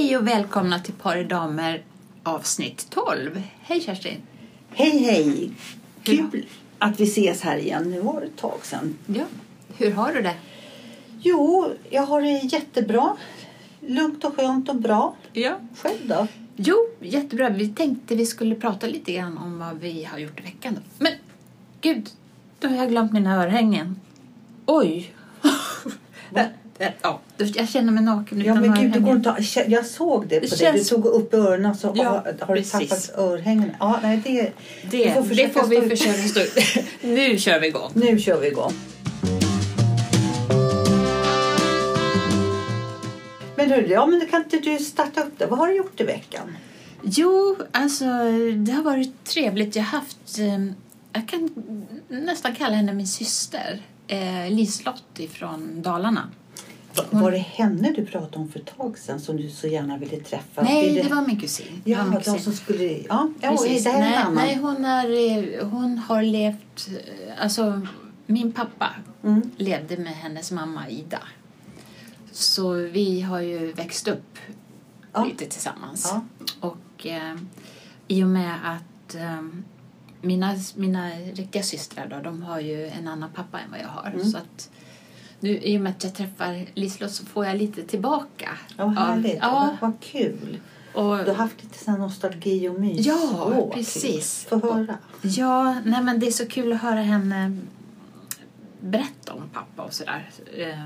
Hej och välkomna till Par i damer avsnitt 12. Hej Kerstin! Hej hej! Kul att vi ses här igen. Nu var det ett tag sedan. Ja, hur har du det? Jo, jag har det jättebra. Lugnt och skönt och bra. Ja. Själv då? Jo, jättebra. Vi tänkte vi skulle prata lite grann om vad vi har gjort i veckan. Då. Men gud, då har jag glömt mina örhängen. Oj! Va? ja, jag känner mig naken Ja, men gud, du går inte, jag såg det på Det dig. Du tog upp öronen så Ja, har, har du precis. tappat örhängen. Ja, nej, det, Det, får det får vi försöka stå ut. Nu kör vi igång. Nu kör vi igång. Men hörru, ja, men kan inte du starta upp det? Vad har du gjort i veckan? Jo, alltså det har varit trevligt. Jag har haft, eh, jag kan nästan kalla henne min syster, eh, Liselott från Dalarna. Va- Var det henne du pratade om för ett tag sedan som du så gärna ville träffa? Nej, Blir det var min kusin. Det Ja, min de kusin. som skulle... Ja, ja Precis. det här är en nej, annan. nej, hon, är, eh, hon har levt... eh, Alltså, min pappa Mm. levde med hennes mamma Ida. Så vi har ju växt upp Ja. lite tillsammans. Ja. Och eh, i och med att eh, mina, mina riktiga systrar då, de har ju en annan pappa än vad jag har. Mm. Så att nu i och med att jag träffar Liselott så får jag lite tillbaka. Ja, vad härligt. Ja, Vad, vad kul. och, Du har haft lite sån nostalgi och mys. Ja, Åh, precis. Få höra. Ja, nej men det är så kul att höra henne berätta om pappa och sådär. Eh,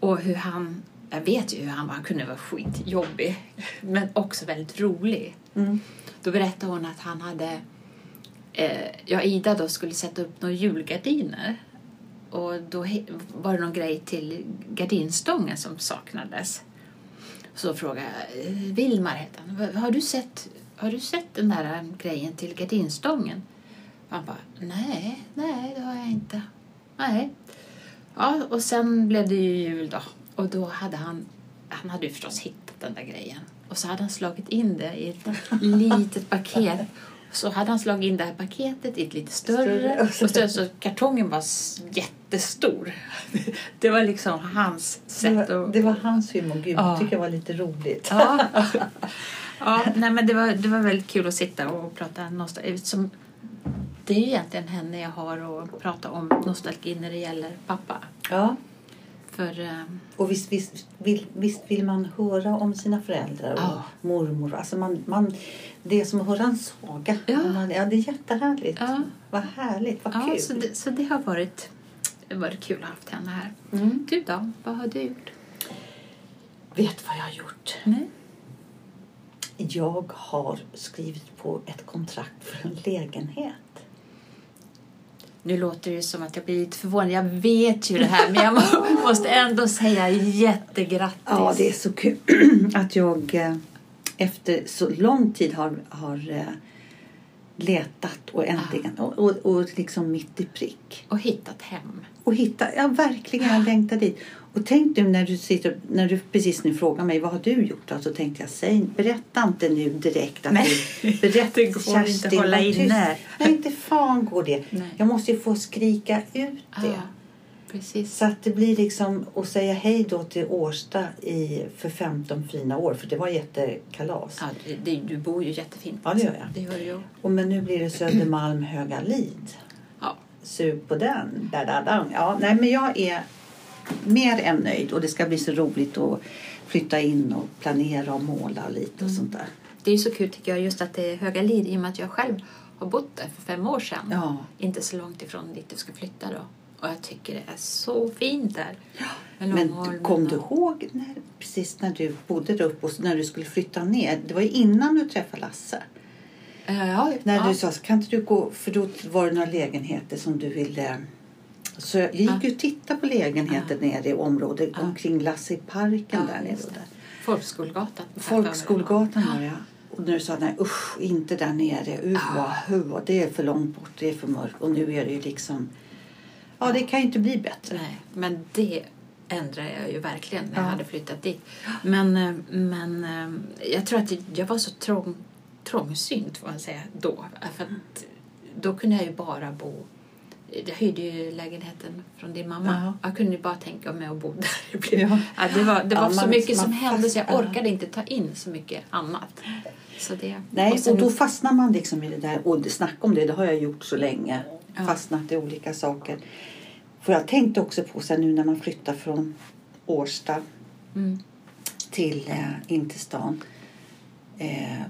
Och hur han, jag vet ju hur han var, han kunde vara skitjobbig men också väldigt rolig. Mm. Då berättade hon att han hade, eh, ja Ida då skulle sätta upp några julgardiner och då var det någon grej till gardinstången som saknades. Så frågade jag, eh, Vilmar hette han, "Va- har du sett, har du sett den där eh, grejen till gardinstången? Han bara, nej, nej det har jag inte. Nej. Ja, och sen blev det ju jul då. Och då hade han, han hade ju förstås hittat den där grejen. Och så hade han slagit in det i ett litet paket. Så hade han slagit in det här paketet i ett lite större. Och så, så kartongen var s- jättestor. Det var liksom hans Det, sätt var, att... det var hans humor. Gud, Ja. jag tycker det var lite roligt. Ja, ja nej, men det var, det var väldigt kul att sitta och prata nostalgi. Som, det är ju egentligen henne jag har att prata om nostalgi när det gäller pappa. Ja. För eh, Och visst, visst, vill, visst vill man höra om sina föräldrar och Ja. mormor. Alltså man, man, det är som att höra en saga. Ja. Man, ja, det är jättehärligt. Ja. Vad härligt, vad ja, kul. så, det, så det har varit, varit kul att ha haft henne här. Mm. Du då? Vad har du gjort? Vet vad jag har gjort? Nej. Jag har skrivit på ett kontrakt för en lägenhet. Nu låter det som att jag blir lite förvånad. Jag vet ju det här men jag må- måste ändå säga jättegrattis. Ja, det är så kul att jag eh, efter så lång tid har, har eh, letat och äntligen och, och, och liksom mitt i prick. Och hittat hem. Och hitta, ja verkligen, jag längtar dit. Och tänk nu när du, sitter, när du precis nu frågar mig vad har du gjort? Så tänkte jag, säg, berätta inte nu direkt att Nej, du... Berätta, det går inte att hålla inne. Nej, inte fan går det. Nej. Jag måste ju få skrika ut det. Precis. Så att det blir liksom att säga hej då till Årsta i, för 15 fina år. För det var jättekalas. Ja, det, det, du bor ju jättefint. Ja, det gör jag. Det gör ju. Och men nu blir det Södermalm Höga Lid. Ja. Sug på den. Da, da, da. Ja, nej, men jag är mer än nöjd. Och det ska bli så roligt att flytta in och planera och måla lite och Mm. sånt där. Det är så kul tycker jag just att det är Höga Lid i och med att jag själv har bott där för fem år sedan. Ja. Inte så långt ifrån dit du ska flytta då. Och jag tycker det är så fint där. Men kom du ihåg när, precis när du bodde där uppe och när du skulle flytta ner? Det var ju innan du träffade Lasse. Eh, Ja, När ja. du sa, kan inte du gå, för då var det några lägenheter som du ville... Så jag gick Ja. ju och tittade på lägenheter nere i området Ja. omkring Lasse i parken Ja, där nere. där. Folkskolgatan. Folkskolgatan var. Och när du sa nej usch, inte där nere. Ja. uh, det är för långt bort, det är för mörkt. Och nu är det ju liksom... Ja, det kan ju inte bli bättre. Nej, men det ändrade jag ju verkligen när jag Ja. hade flyttat dit. Men, eh, men eh, jag tror att jag var så trång, trångsynt får man säga då. För då kunde jag ju bara bo jag hyrde ju lägenheten från din mamma. Ja. Jag kunde ju bara tänka mig att bo där. Det, blev, Ja. ja. det var, det var Ja, så man- mycket man som hände så jag orkade inte ta in så mycket annat. Så det, Nej, och och då fastnar man liksom i det där. Och snacka om det, det har jag gjort så länge. Ja. Fastnat i olika saker. För jag tänkte också på sen nu när man flyttar från Årsta mm. till eh, in till stan. Eh,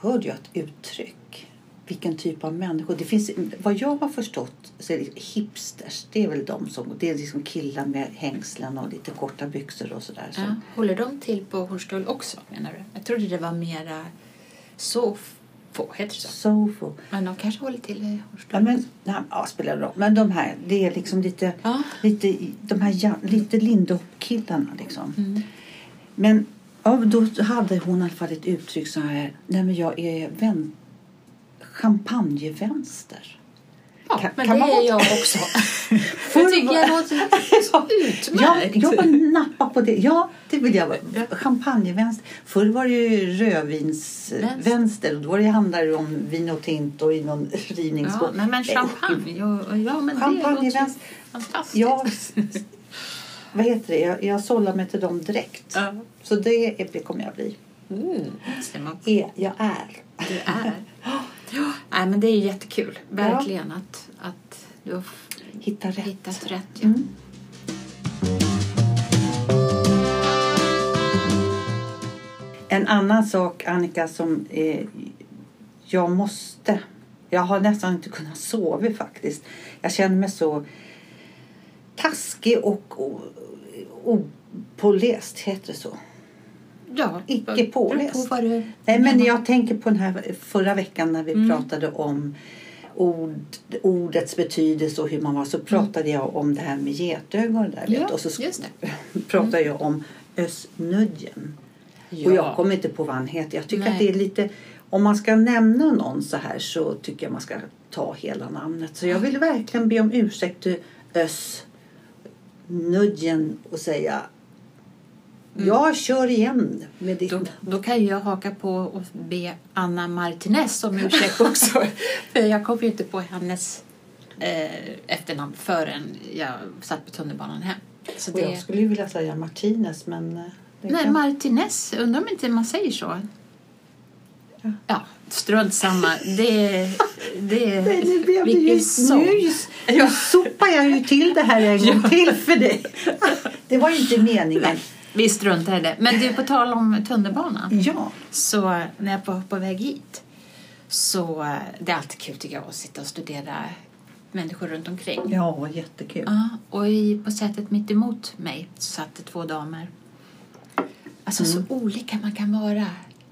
hörde jag ett uttryck. Vilken typ av människor. Det finns, vad jag har förstått så är det hipsters. Det är väl de som, det är liksom killar med hängslen och lite korta byxor och sådär. ja. Håller de till på Hornstull också menar du? Jag trodde det var mera Sofo, heter det så? Sofo. Men de kanske håller till i Hornstull. Ja, men, nej, ja, spelar roll. Men de här, det är liksom lite, Ja. lite, de här ja- lite Lindop-killarna liksom. Mm. Men ja, då hade hon i alla fall ett uttryck så här, nej men jag är vän, champagnevänster. Ja, Kan- men kan det man är jag också. Jag tycker jag låter Ja, utmärkt. jag vill nappa på det. Ja, det vill jag vara. Ja. Champagnevänster. Förr var det ju rödvinsvänster. Och då det handlade det om vin och tint och i någon rivningsbåt. Ja, men champagne. Ja, men det låter fantastiskt. Vad heter det? Jag, jag sållar mig till dem direkt. Ja. Så det, det kommer jag bli. Mm, Är, jag är. du är. Ja, nej, men det är jättekul. Verkligen att, att du har Hitta rätt. hittat rätt. Ja. Mm. En annan sak, Annika, som eh, jag måste... Jag har nästan inte kunnat sova faktiskt. Jag känner mig så taskig och opåläst, heter det så? Ja, Icke påläst. På du Nej, men menar. jag tänker på den här förra veckan när vi Mm. pratade om ord, ordets betydelse och hur man var. Så pratade jag om det här med getögon där. Mm. Ja, och så pratade jag om Ösnudgen. Och jag kommer inte på vad han heter. Jag tycker Nej. att det är lite... Om man ska nämna någon så här så tycker jag man ska ta hela namnet. Så jag vill verkligen be om ursäkt till Ösnudgen och säga jag kör igen med ditt Mm. Då, då kan jag haka på och be Anna Martinez om ursäkt också. För jag kom inte på hennes eh, efternamn förrän jag satt på tunnelbanan hem. Så det, jag skulle ju vilja säga Martinez men... nej, kan- Martinez. Undrar om inte man säger så. Ja. Ja, strunt samma. Det, det, Nej, nu blev det ju. Nu sopar jag ju till det här en gång till för dig. Det var ju inte meningen. Vi struntar i det. Men du, på tal om tunnelbanan. Ja. Så när jag var på väg hit så eh, det är alltid kul tycker jag att sitta och studera människor runt omkring. Ja, jättekul. Ja, och i, på sätet mitt emot mig satt det två damer. Alltså så olika man kan vara.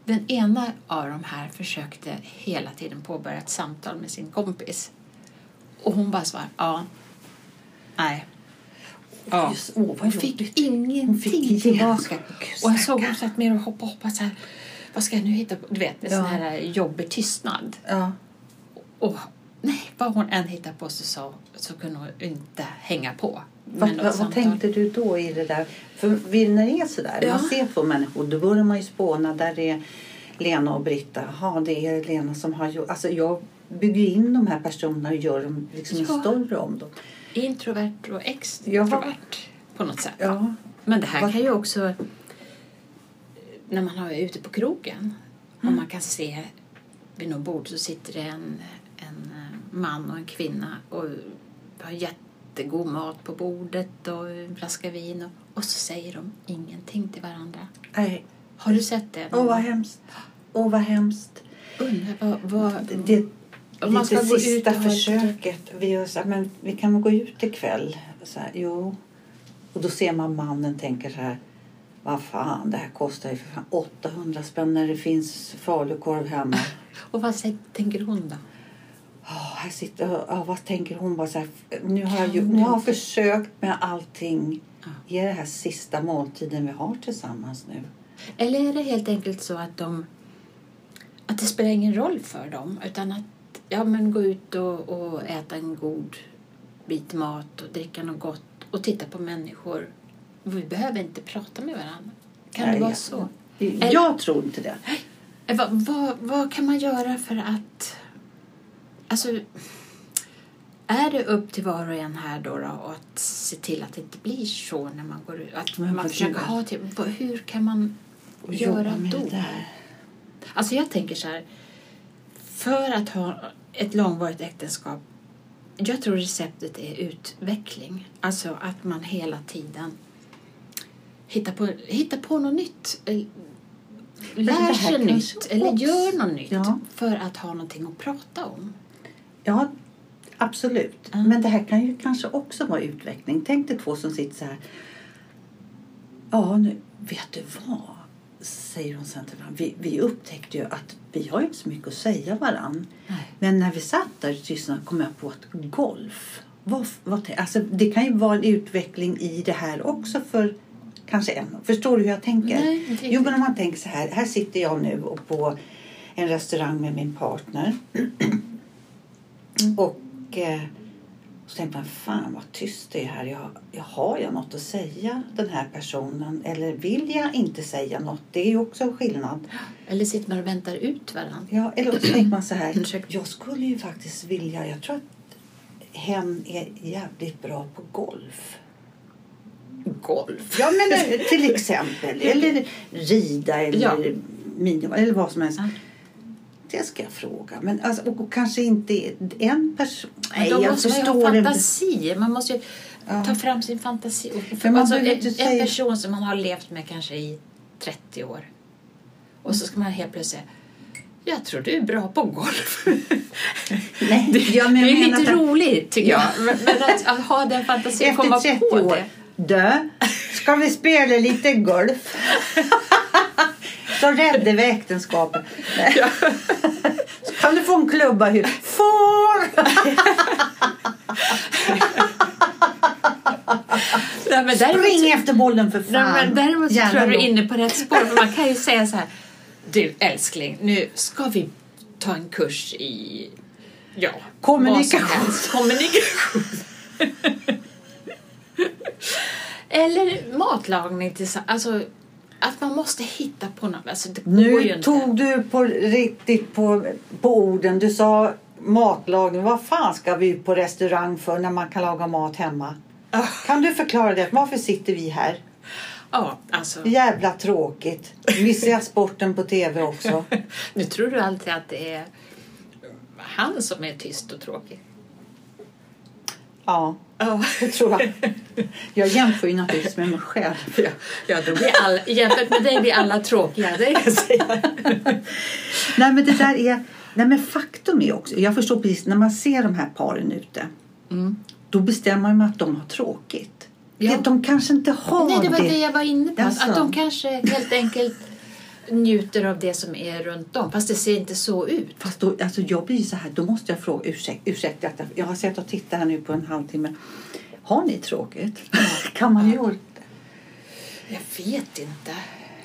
Den ena av de här försökte hela tiden påbörja ett samtal med sin kompis. Och hon bara svarade ja, nej. Ja. Just, vad Hon fick ingenting Hon tillbaka. Och jag såg hon satt mer och hoppade och hoppade så här. Vad ska jag nu hitta på? Du vet, en Ja. sån här jobbig tystnad. Ja. Och nej, vad hon än hittade på så, så, så kunde hon inte hänga på. Vad, vad, vad tänkte du då i det där? För när det är sådär, Ja. man ser på människor, då börjar man ju spåna där är Lena och Britta. Jaha, det är Lena som har gjort... Alltså jag bygger in de här personerna och gör dem liksom Ja. story om dem. Introvert och extrovert på något sätt. Ja. Men det här Vad- kan ju också, när man är ute på krogen och man kan se vid något bord så sitter det en, en eh, man och en kvinna och har jättegod mat på bordet och en flaska vin och, och så säger de ingenting till varandra. Nej. Har du sett det? Åh, vad hemskt. Åh, vad hemskt. Undrar vad... vad Det, om man ska gå ut sista ett- försöket. Vi, gör så men vi kan väl gå ut ikväll? Så här, jo. Och då ser man mannen tänker så här. Vad fan, det här kostar ju för fan 800 spänn när det finns falukorv hemma. Och vad sä- tänker hon då? Oh, här sitter, oh, vad tänker hon? Bara så här, nu har jag, nu har jag försökt med allting. Ge det här sista måltiden vi har tillsammans nu. Eller är det helt enkelt så att de att det spelar ingen roll för dem utan att ja, men gå ut och, och äta en god bit mat och dricka något gott och titta på människor. Vi behöver inte prata med varandra. Kan det Nej, vara jag- så? Jag tror inte det. Vad, vad, vad kan man göra för att... Alltså, är det upp till var och en här då, då att se till att det inte blir så när man går ut? Att man försöker ha till, vad- hur kan man göra då? Alltså jag tänker så här, för att ha ett långvarigt äktenskap, jag tror receptet är utveckling. Alltså att man hela tiden hittar på, hittar på något nytt. Lär sig nytt eller gör något nytt Ja. för att ha någonting att prata om. Ja, absolut. Ja. Men det här kan ju kanske också vara utveckling. Tänk dig två som sitter så här. Ja, nu, vet du vad? Säger hon sen till varandra. Vi, vi upptäckte ju att vi har inte så mycket att säga varann. Nej. Men när vi satt där i tystnad kom jag på att golf. Vad, vad, alltså, det kan ju vara en utveckling i det här också för kanske en. Förstår du hur jag tänker? Nej, jo, men om man tänker så här. Här sitter jag nu och på en restaurang med min partner. Och eh, så tänkte man, fan vad tyst det är här. Jag, jag, har jag något att säga den här personen? Eller vill jag inte säga något? Det är ju också en skillnad. Eller sitter man och väntar ut varandra. Ja, eller så tänker man så här. Jag skulle ju faktiskt vilja, jag tror att hen är jävligt bra på golf. Golf. Ja, men eh, till exempel. Eller rida eller Ja. mini, eller vad som helst. Ja. Det ska jag fråga. Men alltså, och kanske inte en person. Nej, jag måste man ju förstår ha fantasi. Man måste ju Ja. ta fram sin fantasi. Men man alltså, en, inte en säga- person som man har levt med kanske i 30 år. Och så ska man helt plötsligt säga jag tror du är bra på golf. Nej, det, ja, men det är lite att- roligt tycker jag. Men att, att ha den fantasin och komma Efter 30 på år. det. Dö, ska vi spela lite golf? Så räddar vi äktenskapet. Så kan du få en klubba hur? Får! Nej, men däremot, Spring efter bollen för fan. nej, men däremot så Gärna tror jag du är inne på rätt spår. För man kan ju säga så här. Du älskling, nu ska vi ta en kurs i ja, Kommunikation. Kommunikation. Eller matlagning tillsammans. Alltså, att man måste hitta på något. Alltså, Nu tog du på riktigt på, på orden. Du sa matlagning. Vad fan ska vi på restaurang för när man kan laga mat hemma? Ah. Kan du förklara det? Varför sitter vi här? Ja, alltså. Jävla tråkigt. Missar jag sporten på tv också? Nu tror du alltid att det är han som är tyst och tråkig. Ja, Ja. det tror jag. Jag jämför ju naturligtvis med mig själv. Ja, ja då blir alla, jämfört med dig blir alla tråkiga, det kan jag säga. Nej men det där är... Nej men faktum är också, jag förstår precis, när man ser de här paren ute. Mm. Då bestämmer man att de har tråkigt. Ja. Det- De kanske inte har Nej, det var det. det jag var inne på. Jaså? att de kanske helt enkelt njuter av det som är runt om. Fast det ser inte så ut. Fast då, alltså jag blir så här, då måste jag fråga, ursäk, ursäkta, att jag- har sett och tittat här nu på en halvtimme. Har ni tråkigt? kan man göra det? Jag vet inte.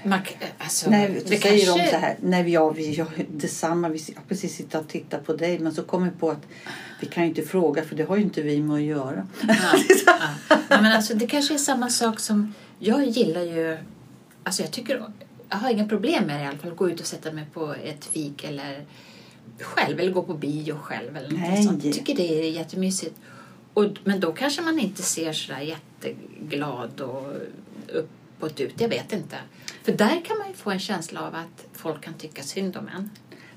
Man, k- alltså, Nej, det säger kanske- de så här, nej ja, vi gör detsamma, vi har precis sitter och tittar på dig men så kommer vi på att vi kan ju inte fråga för det har ju inte vi med att göra. Ja, ja. Ja, men alltså, det kanske är samma sak som... Jag gillar ju... Alltså jag tycker... Jag har inga problem med det i alla fall. Gå ut och sätta mig på ett fik eller själv. Eller gå på bio själv. Eller Nej. sånt. Jag tycker det är jättemysigt. Och, men då kanske man inte ser sådär jätteglad och uppåt ut. Jag vet inte. För där kan man ju få en känsla av att folk kan tycka synd om en.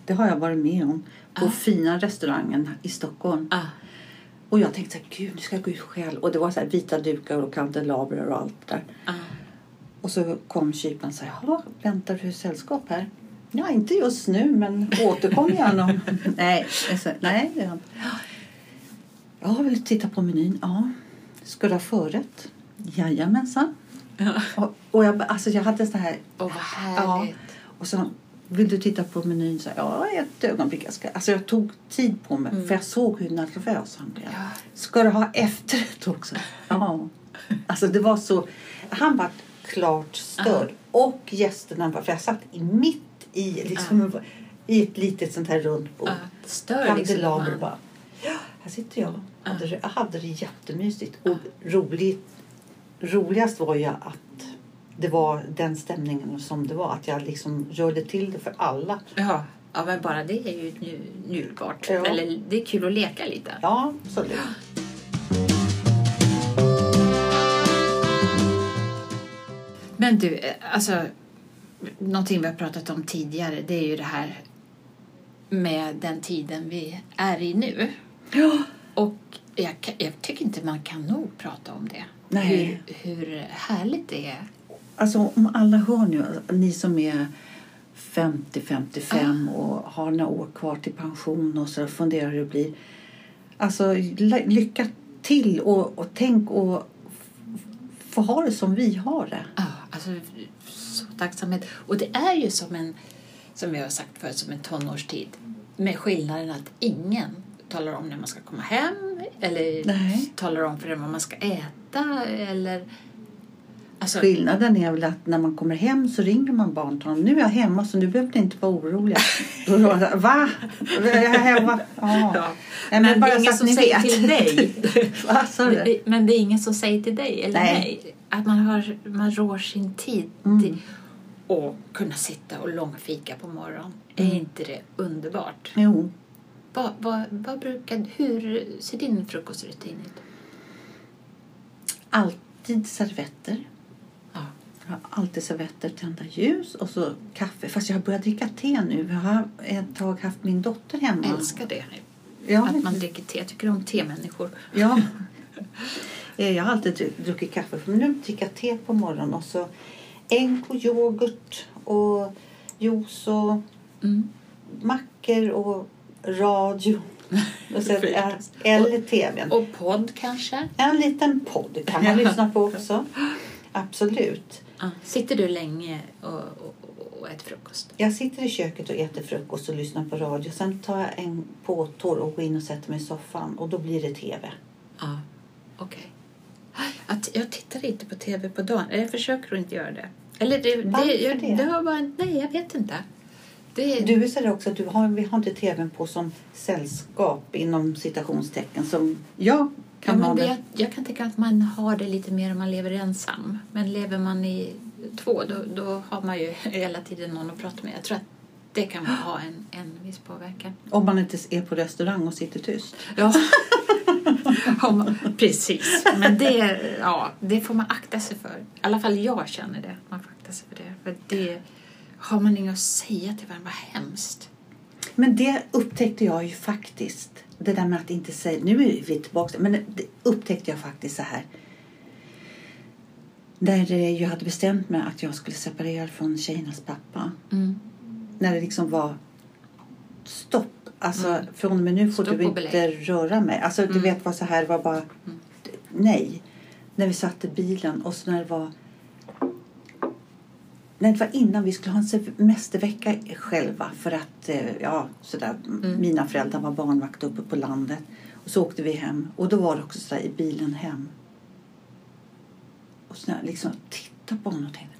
Det har jag varit med om på Ah. fina restaurangen i Stockholm. Ah. Och jag tänkte så här, gud nu ska jag gå ut själv. Och det var så här vita dukar och kandelabrar och allt där. Ah. Och så kom kyparen och sa, jaha, väntar du sällskap här? Ja, inte just nu, men återkom gärna. nej, sa, nej, det är inte. Ja, vill du titta på menyn? Ja. Ska du ha förrätt? Jajamensan. Ja. Och, och jag, alltså jag hade så här, Åh, vad härligt. och så vill du titta på menyn? Så, ja, ett ögonblick. Jag, ska. Alltså jag tog tid på mig, för jag såg hur nervös han blev. Ja. Ska du ha efterrätt också? Ja. Alltså det var så, han var klart störd. Och gästerna var, för jag satt i mitt i, liksom, i ett litet sånt här runt bord. Stör liksom. Man- bara. Ja, här sitter jag. Hade det, jag hade det jättemysigt. Och roligt, roligast var ju att det var den stämningen som det var. Att jag liksom rörde till det för alla. Ja, Ja, men bara det är ju nju- njutbart. Ja. Eller det är kul att leka lite. Ja, absolut. Men du, eh, alltså någonting vi har pratat om tidigare det är ju det här med den tiden vi är i nu. Ja. Och jag, jag tycker inte man kan nog prata om det. Nej. Hur, hur härligt det är. Alltså om alla hör nu, ni som är 50-55 och har några år kvar till pension och så funderar hur det blir. Alltså ly- lycka till och, och tänk och få ha det som vi har det. Ja, alltså så tacksamhet. Och det är ju som en, som vi har sagt förut, som en tonårstid. Med skillnaden att ingen talar om när man ska komma hem eller Nej. talar om för en vad man ska äta eller... Alltså, Skillnaden är väl att när man kommer hem så ringer man barn till honom. Nu är jag hemma så nu behöver ni inte vara oroliga. Då Va? Är jag hemma? Ja. ja. Nej, Men, det är ingen som säger vet. till dig. Du? Det- Men det är ingen som säger till dig eller Nej. mig att man, har, man rår sin tid Mm. till att kunna sitta och långfika på morgonen. Mm. Är inte det underbart? Jo. Vad, vad, vad brukar, hur ser din frukostrutin ut? Alltid servetter. Ja. Jag har alltid servetter, tända ljus och så kaffe. Fast jag har börjat dricka te nu. Jag har ett tag haft min dotter hemma. Jag älskar det. Ja, Att man dricker te. Jag tycker om temänniskor. ja. Eh, Jag har alltid dru- druckit kaffe. Men nu dricker jag te på morgonen. Och så ägg och yoghurt och juice och Mm. mackor och radio. Och sen, eller tvn. Och podd kanske? En liten podd kan man lyssna på också. Absolut. Ja. Sitter du länge och, och, och äter frukost? Jag sitter i köket och äter frukost och lyssnar på radio. Sen tar jag en påtår och går in och sätter mig i soffan. Och då blir det tv. Ja, okej. Att jag tittar inte på tv på dagen. Jag försöker att inte göra det. Eller det, Varför det, jag, det? det har bara, nej, jag vet inte. Det, Du är sådär också att du har, vi har inte tvn på som sällskap inom citationstecken som jag ja, kan ha men jag, jag kan tänka att man har det lite mer om man lever ensam. Men lever man i två, då, då har man ju hela tiden någon att prata med. Jag tror att det kan ha en, en viss påverkan. Om man inte är på restaurang och sitter tyst. Ja, man- precis. Men det, ja, det får man akta sig för. I alla fall jag känner det. Man får akta sig för det. För det har man inget att säga till varandra. Vad hemskt. Men det upptäckte jag ju faktiskt. Det där med att inte säga, nu är vi tillbaka, men det upptäckte jag faktiskt så här. När eh, jag hade bestämt mig att jag skulle separera från tjejernas pappa. Mm. När det liksom var stopp. Alltså Mm. från och med nu får Stopp du inte röra mig. Alltså du Mm. vet vad så här var bara Mm. nej. När vi satt i bilen och så när det var när det var innan vi skulle ha en semestervecka själva för att eh, ja, sådär, Mm. mina föräldrar var barnvakt uppe på landet. Och så åkte vi hem och då var det också så där, i bilen hem. Och så liksom tittade på honom och tänkte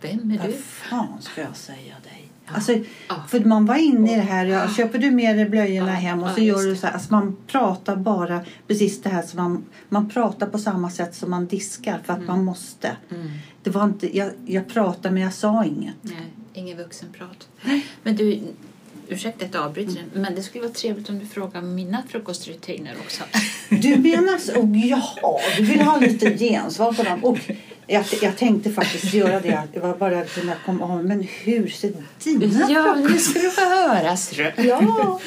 Vem är vad du? fan ska jag säga dig? Alltså, Ja. för man var inne i det här, ja, köper du med dig blöjorna Ja, hem och så gör du så här, alltså man pratar bara precis det här som man, man pratar på samma sätt som man diskar för att Mm. man måste. Mm. Det var inte, jag, jag pratade men jag sa inget. Nej, ingen vuxenprat. Men du, ursäkta att jag avbryter Mm. men det skulle vara trevligt om du frågar mina frukostrutiner också. Du menar så? Och jaha, du vill ha lite gensvar på dem. Och jag, jag tänkte faktiskt göra det. Det var bara att jag kom av. Men hur ser dina ja, nu ska du få höra. Ja.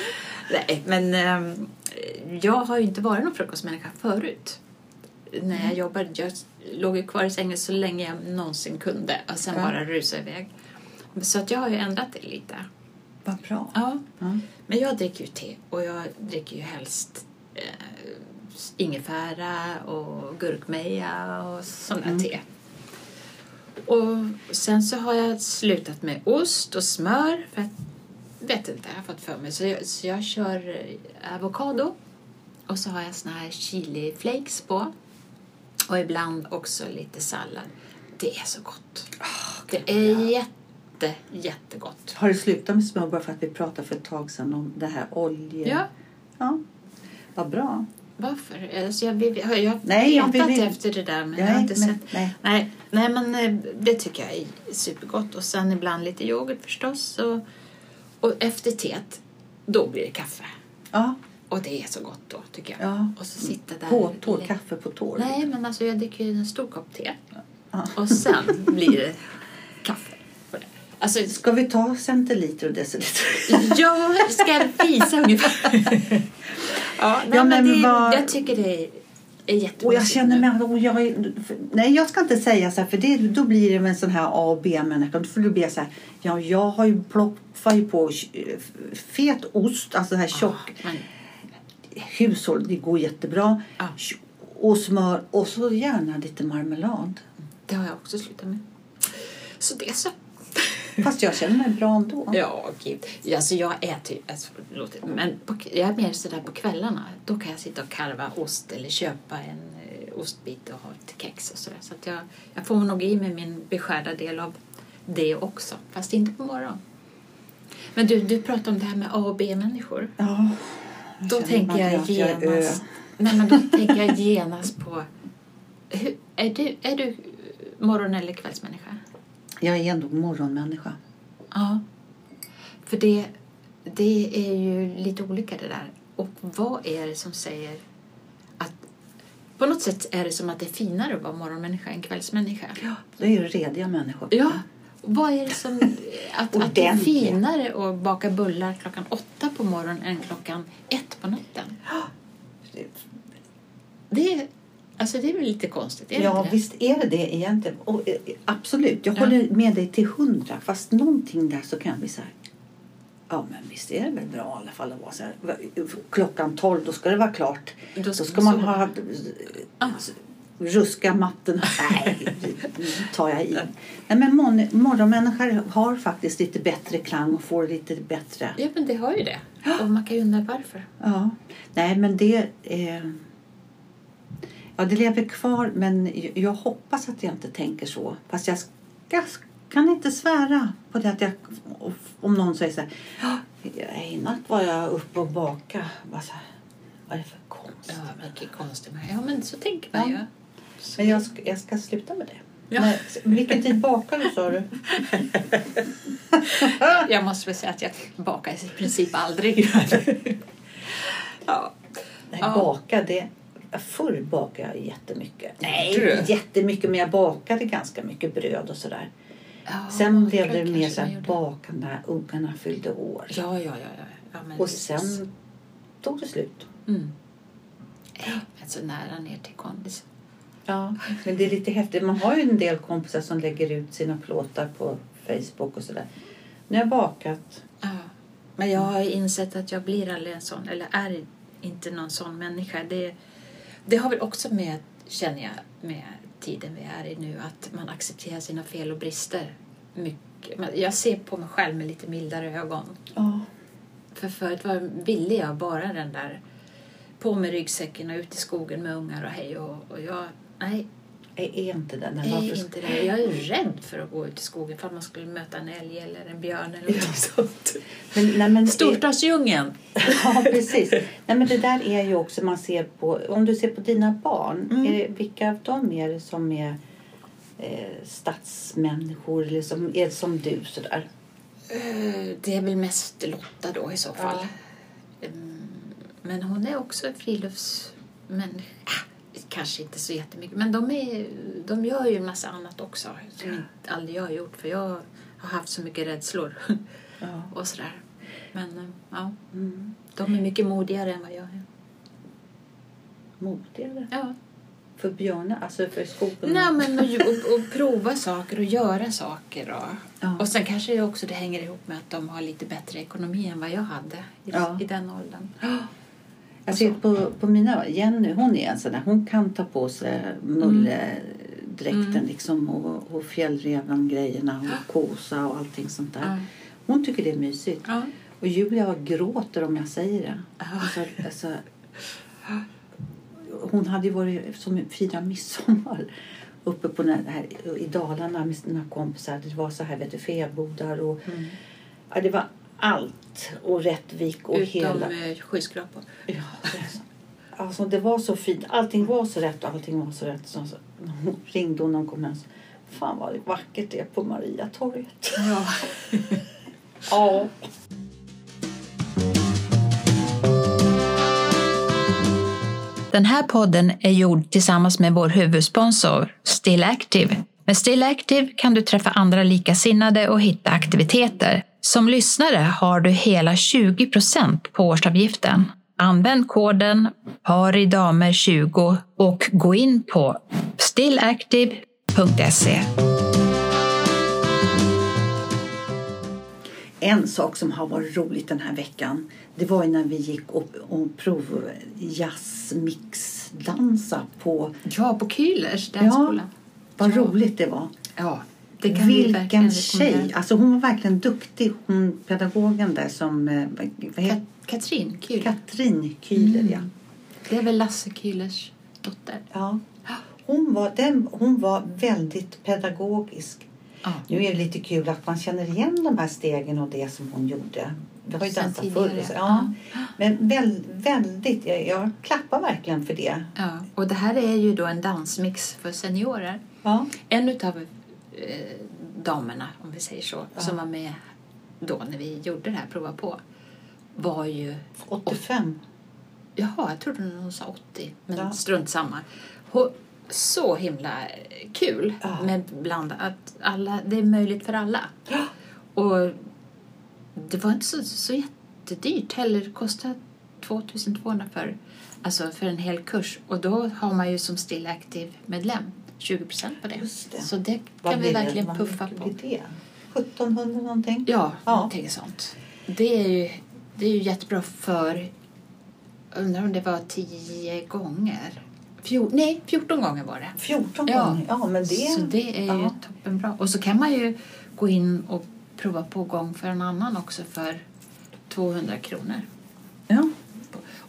Nej, men ehm, jag har ju inte varit någon frukostmänniska förut. När jag jobbade, jag låg ju kvar i sängen så länge jag någonsin kunde och sen Ja. bara rusade iväg. Så att jag har ju ändrat det lite. Vad bra. Ja. Ja. Men jag dricker ju te och jag dricker ju helst eh, ingefära och gurkmeja och där Mm. te. Och sen så har jag slutat med ost och smör för att vet inte, jag har fått för mig. Så jag, så jag kör eh, avokado och så har jag såna här chili flakes på. Och ibland också lite sallad. Det är så gott. det är jätte, jättegott. Har du slutat med smör bara för att vi pratade för ett tag sedan om det här olje... Ja, ja. Vad bra. Varför? Alltså jag jag har jag Nej, jag letat vill- efter det där men jag har inte men, sett. nej. Nej, nej, men eh, det tycker jag är supergott. Och sen ibland lite yoghurt förstås. Och, Och efter teet, då blir det kaffe. Ja, Och det är så gott då, tycker jag. ja. Och så sitta där. På tår, kaffe på tår. Nej, men alltså jag dricker ju en stor kopp te. Ja. Och sen blir det kaffe. Alltså, Ska vi ta centiliter och deciliter? jag ska visa ungefär. ja, nej, Ja, men men det, vad- Jag tycker det är. Och jag känner mig... Och jag, nej, jag ska inte säga så här, för det, då blir det en sån här A och B-människa. Då blir jag så här, ja, jag har ju ploppar ju på fet ost, alltså här tjock. Men, Hushåll, det går jättebra. Ja. Och smör och så gärna lite marmelad. det har jag också slutat med. Så det så. Fast jag känner mig bra ändå. Ja, gud. Alltså jag äter ju, alltså, men på, jag är mer sådär på kvällarna. Då kan jag sitta och karva ost eller köpa en eh, ostbit och ha till kex och sådär. Så att jag, jag får nog i mig min beskärda del av det också. Fast inte på morgonen. Men du, du pratar om det här med A och B-människor. Ja, Då tänker jag att jag är genast... Nej, men då tänker jag genast på... Hur, är, du, är du morgon eller kvällsmänniska? Jag är ändå morgonmänniska. Ja. För det, det är ju lite olika det där. Och vad är det som säger att... På något sätt är det som att det är finare att vara morgonmänniska än kvällsmänniska. Ja, det är rediga människor. Ja. Vad är det som... Att, att det är finare att baka bullar klockan åtta på morgonen än klockan ett på natten? Det är, alltså det är väl lite konstigt? Är Ja, det? visst är det det egentligen. Och, eh, absolut, jag Ja. håller med dig till hundra. Fast någonting där så kan så här. Ja, men visst är det väl bra i alla fall att vara så här. Klockan tolv, då ska det vara klart. Då Då ska ska man ha Ah. ruska matten. Nej, tar jag i. Nej, men morgonmänniskor har faktiskt lite bättre klang och får lite bättre. Ja, men det har ju det. Och man kan ju undra varför. Ja. Nej, men det... Eh, ja, det lever kvar, men jag- jag hoppas att jag inte tänker så. Fast jag ska, kan inte svära på det att jag... Om någon säger så här... "Ja, I natt var jag uppe och bakade. Bara så här, vad är det för konstigt? Ja, mycket konstigt. Ja, men så tänker man Ja. ju. Men jag ska, jag ska sluta med det. Ja. Men, vilken tid bakar du, sa du? Jag måste väl säga att jag bakar i princip aldrig. ja. Nej, Ja. baka, det... Förr bakade jag jättemycket. Nej, Inte jättemycket, men jag bakade ganska mycket bröd och sådär. Ja, Sen blev det mer så här baka när ungarna fyllde år. Ja, ja, ja. ja. ja och precis. sen tog det slut. Mm. Men så nära ner till kondis. Ja, men det är lite häftigt. Man har ju en del kompisar som lägger ut sina plåtar på Facebook och sådär. Nu har jag bakat. Ja. Men jag har insett att jag blir aldrig en sån, eller är inte någon sån människa. Det, det har väl också med, känner jag, med tiden vi är i nu, att man accepterar sina fel och brister mycket. Jag ser på mig själv med lite mildare ögon. Ja. För förut var, ville jag bara den där på med ryggsäcken och ut i skogen med ungar och hej och, och jag, nej, Jag är inte den. är Varför- inte det. Jag är rädd för att gå ut i skogen för man skulle möta en älg eller en björn eller något sånt. Men, nej, men, Storstadsdjungeln. Ja, precis. Nej, men det där är ju också man ser på, om du ser på dina barn, Mm. är det, vilka av dem är det som är eh, stadsmänniskor eller som är som du sådär? Eh, Det är väl mest Lotta då i så fall. Ja. Mm, Men hon är också en friluftsmänniska. Kanske inte så jättemycket. Men de, är, de gör ju en massa annat också som inte aldrig jag har gjort. För jag har haft så mycket rädslor Ja. och sådär. Men eh, ja, Mm. de är mycket modigare än vad jag är. Modigare. Ja. För björnar, alltså för skogen. Nej, men och, och, och prova saker och göra saker. Och, Ja. och sen kanske det också det hänger ihop med att de har lite bättre ekonomi än vad jag hade i, Ja. i den åldern. Jag ser på, på mina, Jenny hon är en sån där, hon kan ta på sig mulledräkten Mm. liksom och, och fjällräven-grejerna och kosa och allting sånt där. Ja. Hon tycker det är mysigt. Ja. Och Julia gråter om jag säger det. Alltså, alltså, hon hade ju varit som fira midsommar uppe på den här, i Dalarna med sina kompisar. Det var så här, vet du, fäbodar och Mm. ja, det var allt och Rättvik och Utom hela... Utom skyskrapor. Ja, alltså. det var så fint. Allting var så rätt och allting var så rätt. Så hon ringde och kom hem. Fan vad vackert det är på Mariatorget. Ja. ja. Den här podden är gjord tillsammans med vår huvudsponsor Still Active. Med Still Active kan du träffa andra likasinnade och hitta aktiviteter. Som lyssnare har du hela 20% på årsavgiften. Använd koden paridamer20 och gå in på stillactive.se. En sak som har varit roligt den här veckan det var ju när vi gick och, och prov jazzmixdansa på... Ja, på Kühlers Ja, dansskola. vad Ja. roligt det var. Ja, vi Vilken tjej! Alltså hon var verkligen duktig, hon pedagogen där som... eh, Vad heter Kat- Katrin Kühler. Katrin Kühler, ja. Mm. Det är väl Lasse Kühlers dotter. ja. Hon var, den, hon var väldigt pedagogisk. Ja. Nu är det lite kul att man känner igen de här stegen och det som hon gjorde. Vi har ju dansat förr. ja. Ja. Men väl, väldigt, jag, jag klappar verkligen för det. Ja, och det här är ju då en dansmix för seniorer. Ja. En utav eh, damerna, om vi säger så, Ja. som var med då när vi gjorde det här, prova på, var ju... 85. Jaha, jag trodde hon sa 80, men Ja. strunt samma. Så himla kul Ja. med bland att alla, det är möjligt för alla. Och det var inte så, så jättedyrt heller. Det kostade 2200 för, alltså för en hel kurs. Och då har man ju som Still Active-medlem 20% på det. Det. Så det Vad kan vi det? verkligen Vad puffa på. det? 1700 någonting? Ja, Ja. någonting sånt. Det är ju, det är ju jättebra för, undrar om det var 10 gånger. Fjor, nej, 14 gånger var det. 14 Ja. gånger? Ja, men det... Så det är ju ja. toppenbra. Och så kan man ju gå in och prova på gång för en annan också för 200 kronor. Ja.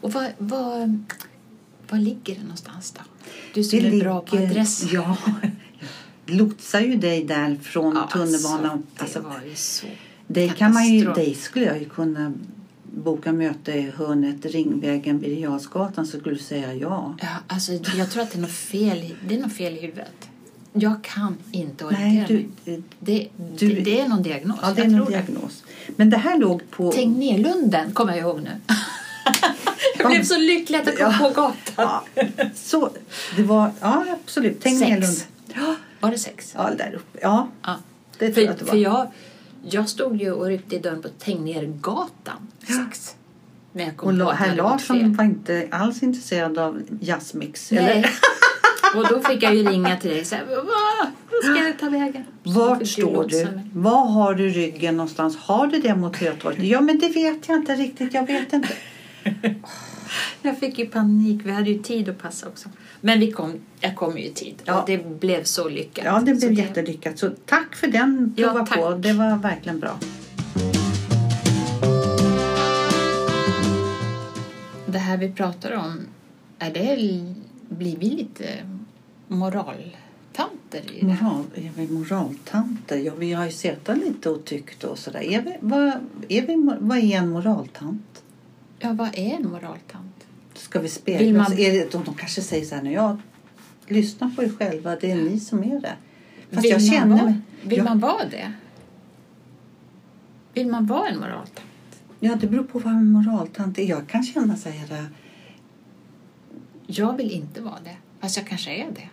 Och vad, vad, vad ligger det någonstans då? Du som Det är bra på ligger- adress. Ja. Lotsar ju dig där från Ja, tunnelbanan. Alltså, Alltså, det var ju så dig, kan man ju, dig skulle jag ju kunna boka möte i hörnet Ringvägen, Birger så skulle du säga ja. Ja, alltså, jag tror att det är något fel, det är något fel i huvudet. Jag kan inte orientera Nej, mig. du, Det, du- det, det är någon diagnos. ja, det är tror diagnos. Men det här låg på... Tegnérlunden kommer jag ihåg nu. jag blev så lycklig att jag kom Ja. på gatan. Ja, så, det var, ja absolut. Tegnérlund. Sex. Ja, Var det sex? ja, där uppe. Ja, Ja. det tror jag att det var. för jag, jag stod ju och ryckte i dörren på Tegnérgatan 6. När jag kom Och på herr Larsson var inte alls intresserad av jazzmix. Nej. Eller? och då fick jag ju ringa till dig säga, "Va? Vad ska jag ta vägen? Så Vart står du? Var har du ryggen någonstans? Har du det mot Hötorget? Ja, men det vet jag inte riktigt. Jag vet inte. Jag fick ju panik. Vi hade ju tid att passa också. Men vi kom, jag kom ju i tid. Ja. Det blev så lyckat. Ja, det Så blev jättelyckat. Så tack för den Ja, prova tack. på. Det var verkligen bra. Det här vi pratar om, är det, blir vi lite moraltanter i det? Moral, är vi moraltanter? Ja, vi har ju sett lite och tyckt och sådär. Är vi, vad, är vi, vad är en moraltant? Ja, vad är en moraltant? Ska vi Vill spegla oss? man- Är det, de, de kanske säger så här nu, ja, lyssna på er själva. Det är ni som är det. Fast vill jag man känner vara, mig... Vill ja, man vara det? Vill man vara en moraltant? ja, det beror på vad en moraltant är. Jag kan känna så här... äh, Jag vill inte vara det. Fast jag kanske är det.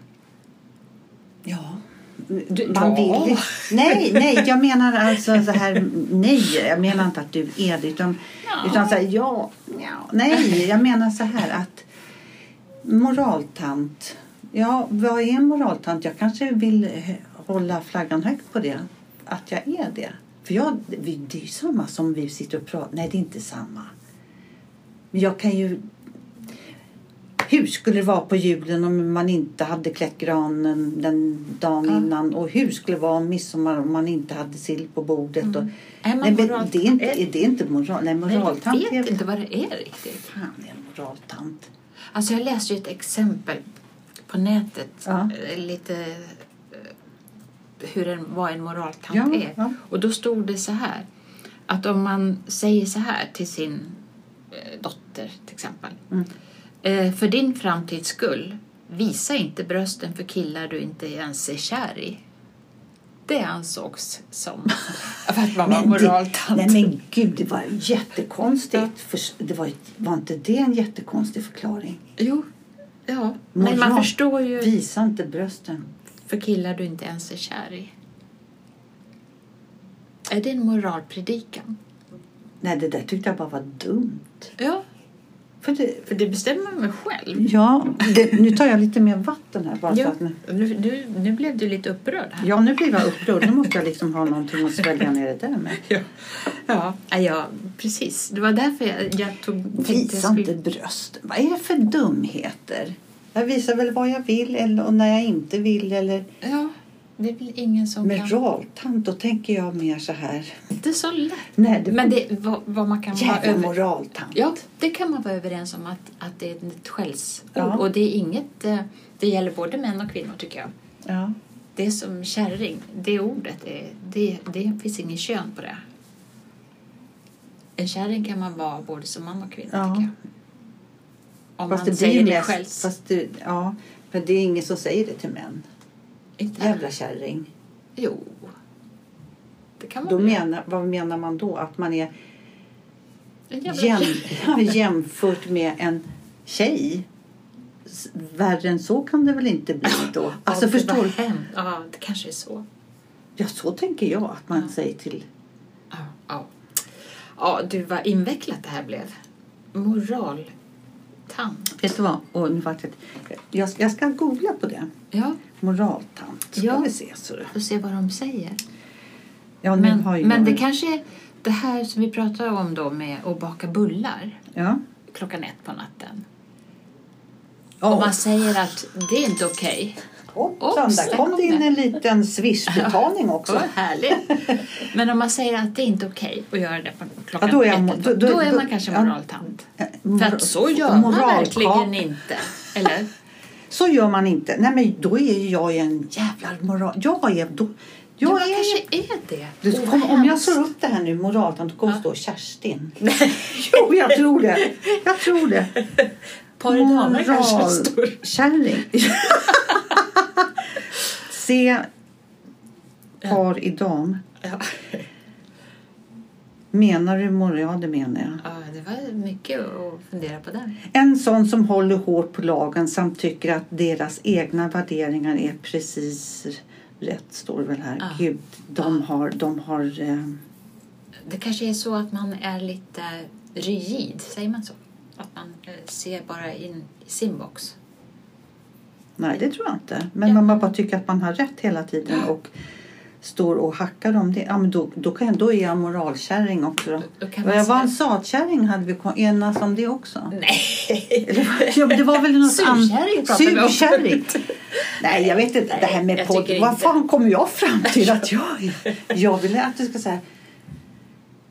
Ja. Du- Man ja. vill, nej, nej, jag menar alltså så här, nej, jag menar inte att du är det, utan, Ja. utan så här, ja, ja, nej, jag menar så här att moraltant, ja, vad är en moraltant? Jag kanske vill hålla flaggan högt på det, att jag är det. För jag, det är ju samma som vi sitter och pratar, nej det är inte samma. Men jag kan ju hur skulle det vara på julen om man inte hade klätt granen den dagen Ja. innan? Och hur skulle det vara om midsommar om man inte hade sill på bordet? Och, Är nej, men det, är inte, Är- det inte moral? Nej, Nej, moraltant jag vet inte vad det är riktigt. Fan, det är en moraltant. Alltså jag läste ju ett exempel på nätet. Ja. eh, Lite eh, hur en, vad en moraltant Ja, är. ja. Och då stod det så här. Att om man säger så här till sin eh, dotter till exempel. Mm. Eh, för din framtids skull, visa inte brösten för killar du inte ens är kär i. Det ansågs som att man var moraltant. Nej men gud, det var jättekonstigt. För, det var, var inte det en jättekonstig förklaring? Jo, Ja, men man Moral. förstår ju Visa inte brösten. för killar du inte ens är kär i. Är det en moralpredikan? Nej, det där tyckte jag bara var dumt. Ja, För det, för det bestämmer man själv. ja, det, nu tar jag lite mer vatten här bara Ja, att nu, nu, nu, blev du lite upprörd här. Ja, nu blir jag upprörd. Nu måste jag liksom ha någonting att svälja ner det där med. Ja, ja, ja, precis. Det var därför jag, jag tog, tänkte jag Visa skulle... inte brösten. Vad är det för dumheter? Jag visar väl vad jag vill eller och när jag inte vill. Eller Ja, det är väl ingen som med kan... moraltant, då tänker jag mer så här. Inte så lätt. Nej, det Men det, vad, vad man kan vara jävla över... moraltant. Ja, det kan man vara överens om att, att det är ett skällsord. Ja. Och det är inget... eh, Det gäller både män och kvinnor tycker jag. Ja. Det är som kärring, det ordet, är, det, det finns ingen kön på det. En kärring kan man vara både som man och kvinna Ja. tycker jag. Om Fast man det säger det skälls. fast det, ja, för det är ingen som säger det till män. Inte? Jävla kärring. Jo. Det kan man Då menar, vad menar man då? Att man är jäm, jämfört med en tjej. Värre än så kan det väl inte bli då? Alltså Ja, förstår du? Ja, det kanske är så. Ja, så tänker jag att man Ja. säger till. Ja, ja. ja, du vad invecklat det här blev. Moral. Tant. Vet du vad? Och nu vart jag, jag ska googla på det. Ja, Moraltant. Ska Ja. vi se. Så. får se vad de säger. Ja, har Men, jag, men det kanske det här som vi pratade om då med att baka bullar Ja. klockan ett på natten. Ja. Och man säger att det är inte okej. Hoppsan, Oops, där kom det in en liten swishbetalning också. Vad härligt. Men om man säger att det är inte okej att göra det på klockan Ja, då är jag- ett, då- då, då- är då- man kanske ja. moraltant. För mor- att så gör man verkligen inte. Eller? Så gör man inte. Nej, men då är jag en jävla moral... Jag är... Då, jag Ja, man är... kanske är det. Du, kom, vad om jag slår upp det här nu, moraltant, då kommer Ja. stå Kerstin. jo, jag tror det. Jag tror det. Par i damer kanske står. Kärring. Se par i dam. Ja. Menar du moral? Ja, det menar jag. ja, det var mycket att fundera på där. En sån som håller hårt på lagen samt tycker att deras egna värderingar är precis rätt, står det väl här. Ja. Gud, de Ja. har... De har eh, Det kanske är så att man är lite rigid, säger man så? Att man eh, ser bara in i sin box. nej, det tror jag inte. Men Ja. man bara tycker att man har rätt hela tiden och står och hackar om det. Ja, men då, då, kan jag, då är jag moralkärring också. Då. Då jag var en satkärring, hade vi enats om det också? Nej! Eller, ja, det var väl något. Surkärring pratar vi om. Nej, jag vet inte. Nej, det här med podd. Vad fan kommer jag fram till att jag är? Jag vill att du ska säga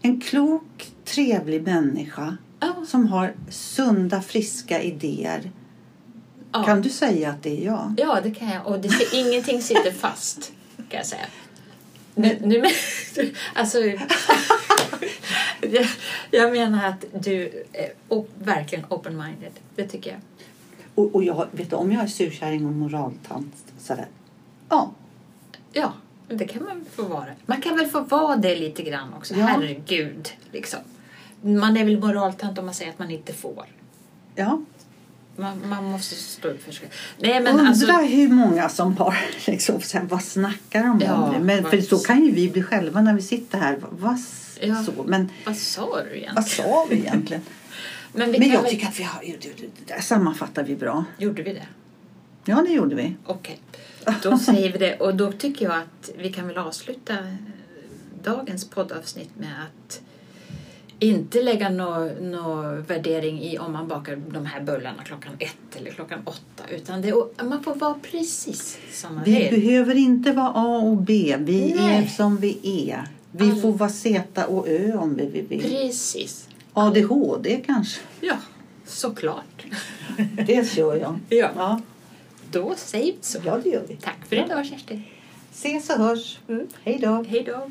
en klok, trevlig människa Ja. som har sunda, friska idéer. Ja. Kan du säga att det är jag? Ja, det kan jag. Och det, ingenting sitter fast, kan jag säga. Nu, nu, men- alltså, jag, jag menar att du är o- verkligen open-minded. Det tycker jag. Och, och jag, vet du, om jag är surkärring och moraltant sådär. Ja, Ja, det kan man få vara. Man kan väl få vara det lite grann också. Ja. Herregud, liksom. Man är väl moraltant om man säger att man inte får. ja. Man, man måste stå upp för sig. Nej, men Undrar alltså... hur många som har liksom, så här, vad snackar de om? Ja, det? Men, vad- för så kan ju vi bli själva när vi sitter här. Vad Ja. så? Men Vad sa du egentligen? vad sa vi egentligen? Men, vi Men jag väl... tycker att vi har, det- där sammanfattar vi bra. Gjorde vi det? Ja, det gjorde vi. Okej, då säger vi det. Och då tycker jag att vi kan väl avsluta eh, dagens poddavsnitt med att inte lägga någon nå värdering i om man bakar de här bullarna klockan ett eller klockan åtta. Utan det, man får vara precis som man Vi vill. behöver inte vara A och B. Vi Nej. är som vi är. Vi Alla- får vara Z och Ö om vi vill. Precis. ADHD kanske. Ja, såklart. Det gör jag. Ja. Ja, Då säger vi så. ja det gör vi. Tack för idag, Kerstin. Ses och hörs. Hej då. Hej då.